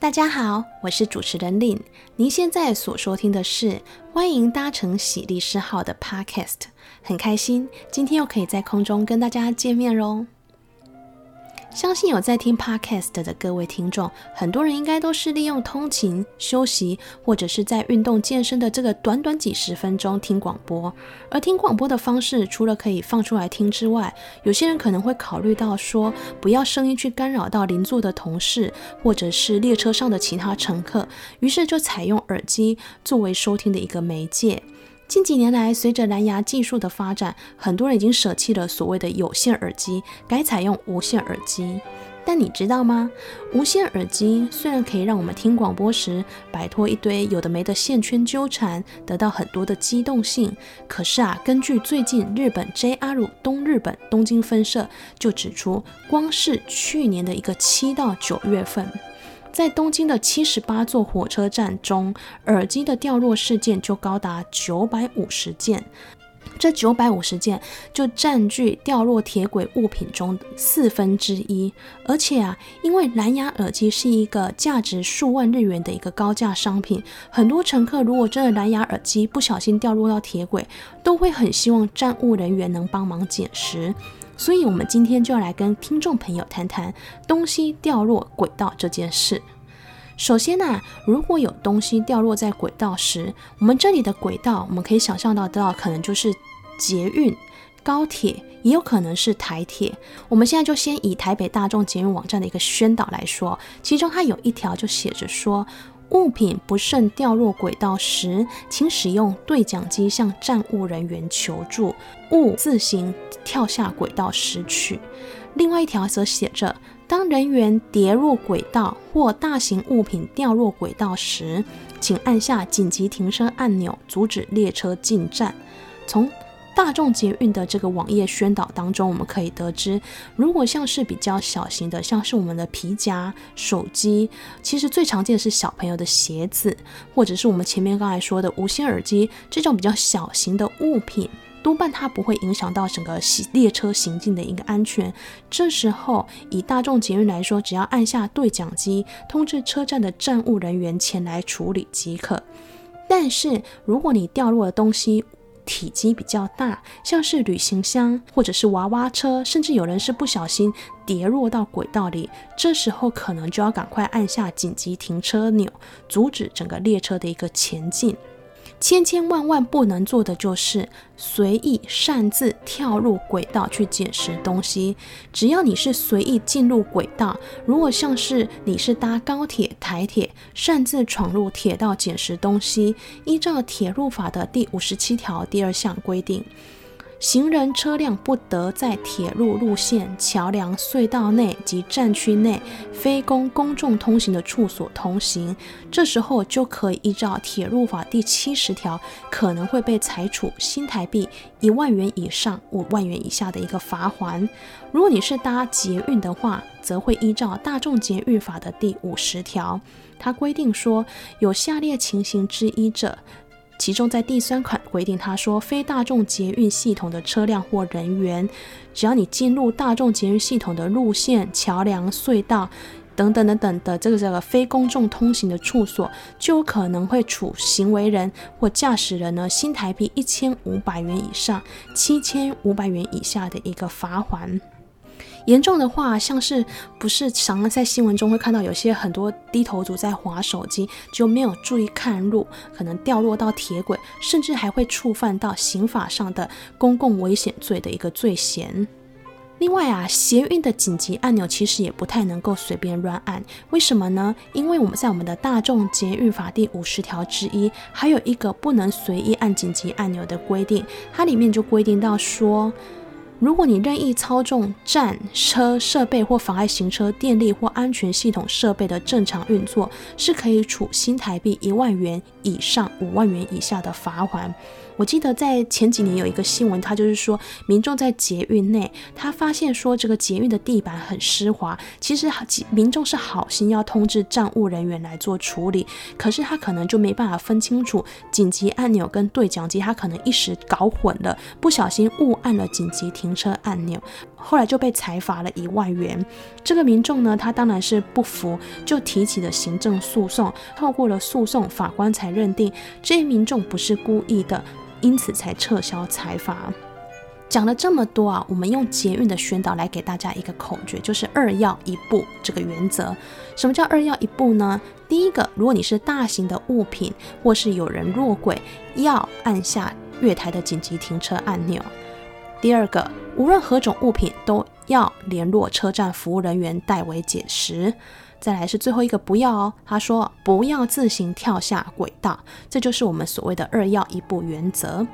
大家好，我是主持人 Lin。您现在所收听的是欢迎搭乘喜力士号的 Podcast，很开心今天又可以在空中跟大家见面喽。相信有在听 Podcast 的各位听众，很多人应该都是利用通勤、休息，或者是在运动健身的这个短短几十分钟听广播。而听广播的方式，除了可以放出来听之外，有些人可能会考虑到说，不要声音去干扰到邻座的同事，或者是列车上的其他乘客，于是就采用耳机作为收听的一个媒介。近几年来，随着蓝牙技术的发展，很多人已经舍弃了所谓的有线耳机，改采用无线耳机。但你知道吗？无线耳机虽然可以让我们听广播时摆脱一堆有的没的线圈纠缠，得到很多的机动性，可是啊，根据最近日本 JR 东日本东京分社就指出，光是去年的一个七到九月份。在东京的七十八座火车站中，耳机的掉落事件就高达九百五十件。这九百五十件就占据掉落铁轨物品中的四分之一。而且啊，因为蓝牙耳机是一个价值数万日元的一个高价商品，很多乘客如果真的蓝牙耳机不小心掉落到铁轨，都会很希望站务人员能帮忙捡拾。所以，我们今天就要来跟听众朋友谈谈东西掉落轨道这件事。首先呢、如果有东西掉落在轨道时，我们这里的轨道，我们可以想象到的可能就是捷运、高铁，也有可能是台铁。我们现在就先以台北大众捷运网站的一个宣导来说，其中它有一条就写着说。物品不慎掉落轨道时，请使用对讲机向站务人员求助，勿自行跳下轨道拾取。另外一条则写着：当人员跌入轨道或大型物品掉落轨道时，请按下紧急停车按钮，阻止列车进站。从大众捷运的这个网页宣导当中，我们可以得知，如果像是比较小型的，像是我们的皮夹、手机，其实最常见的是小朋友的鞋子，或者是我们前面刚才说的无线耳机这种比较小型的物品，多半它不会影响到整个列车行进的一个安全。这时候，以大众捷运来说，只要按下对讲机，通知车站的站务人员前来处理即可。但是，如果你掉落的东西，体积比较大，像是旅行箱或者是娃娃车，甚至有人是不小心跌落到轨道里，这时候可能就要赶快按下紧急停车钮，阻止整个列车的一个前进。千千万万不能做的就是随意擅自跳入轨道去捡拾东西。只要你是随意进入轨道，如果像是你是搭高铁、台铁，擅自闯入铁道捡拾东西，依照铁路法的第五十七条第二项规定。行人车辆不得在铁路路线、桥梁、隧道内及站区内非公公众通行的处所通行。这时候就可以依照铁路法第七十条，可能会被裁处新台币一万元以上五万元以下的一个罚锾。如果你是搭捷运的话，则会依照大众捷运法的第五十条，它规定说，有下列情形之一者。其中，在第三款规定，他说，非大众捷运系统的车辆或人员，只要你进入大众捷运系统的路线、桥梁、隧道等等等等的这个这个非公众通行的处所，就可能会处行为人或驾驶人呢新台币一千五百元以上七千五百元以下的一个罚锾。严重的话，像是不是常常在新闻中会看到有些很多低头族在滑手机，就没有注意看路，可能掉落到铁轨，甚至还会触犯到刑法上的公共危险罪的一个罪嫌。另外啊，捷运的紧急按钮其实也不太能够随便乱按，为什么呢？因为我们在我们的大众捷运法第五十条之一，还有一个不能随意按紧急按钮的规定，它里面就规定到说。如果你任意操纵站车设备或妨碍行车电力或安全系统设备的正常运作，是可以处新台币一万元以上五万元以下的罚款。我记得在前几年有一个新闻，他就是说民众在捷运内，他发现说这个捷运的地板很湿滑，其实民众是好心要通知站务人员来做处理，可是他可能就没办法分清楚紧急按钮跟对讲机，他可能一时搞混了，不小心误按了紧急停车按钮，后来就被裁罚了一万元。这个民众呢，他当然是不服，就提起了行政诉讼，透过了诉讼，法官才认定这些民众不是故意的，因此才撤销裁罚。讲了这么多啊，我们用捷运的宣导来给大家一个口诀，就是二要一不这个原则。什么叫二要一不呢？第一个，如果你是大型的物品或是有人落轨，要按下月台的紧急停车按钮。第二个，无论何种物品都要联络车站服务人员代为解释。再来是最后一个，不要哦，他说不要自行跳下轨道，这就是我们所谓的二要一步原则。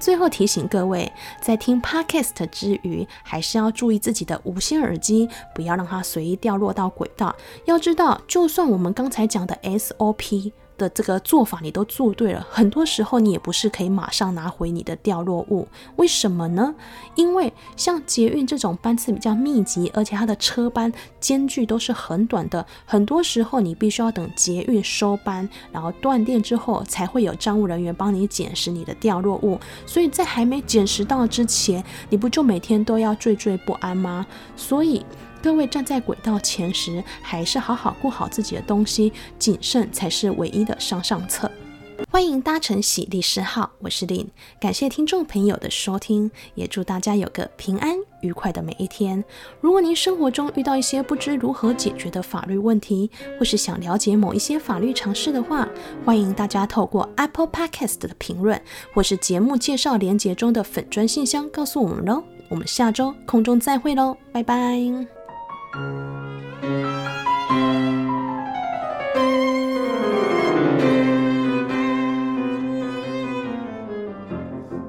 最后提醒各位，在听 Podcast 之余，还是要注意自己的无线耳机，不要让它随意掉落到轨道。要知道，就算我们刚才讲的 SOP。的这个做法你都做对了，很多时候你也不是可以马上拿回你的掉落物，为什么呢？因为像捷运这种班次比较密集，而且它的车班间距都是很短的，很多时候你必须要等捷运收班，然后断电之后，才会有站务人员帮你捡拾你的掉落物。所以在还没捡拾到之前，你不就每天都要惴惴不安吗？所以。各位站在轨道前时，还是好好顾好自己的东西，谨慎才是唯一的上上策。欢迎搭乘喜利士号，我是林，感谢听众朋友的收听，也祝大家有个平安愉快的每一天。如果您生活中遇到一些不知如何解决的法律问题，或是想了解某一些法律常识的话，欢迎大家透过 Apple Podcast 的评论，或是节目介绍连结中的粉砖信箱告诉我们喽。我们下周空中再会喽，拜拜。Thank you.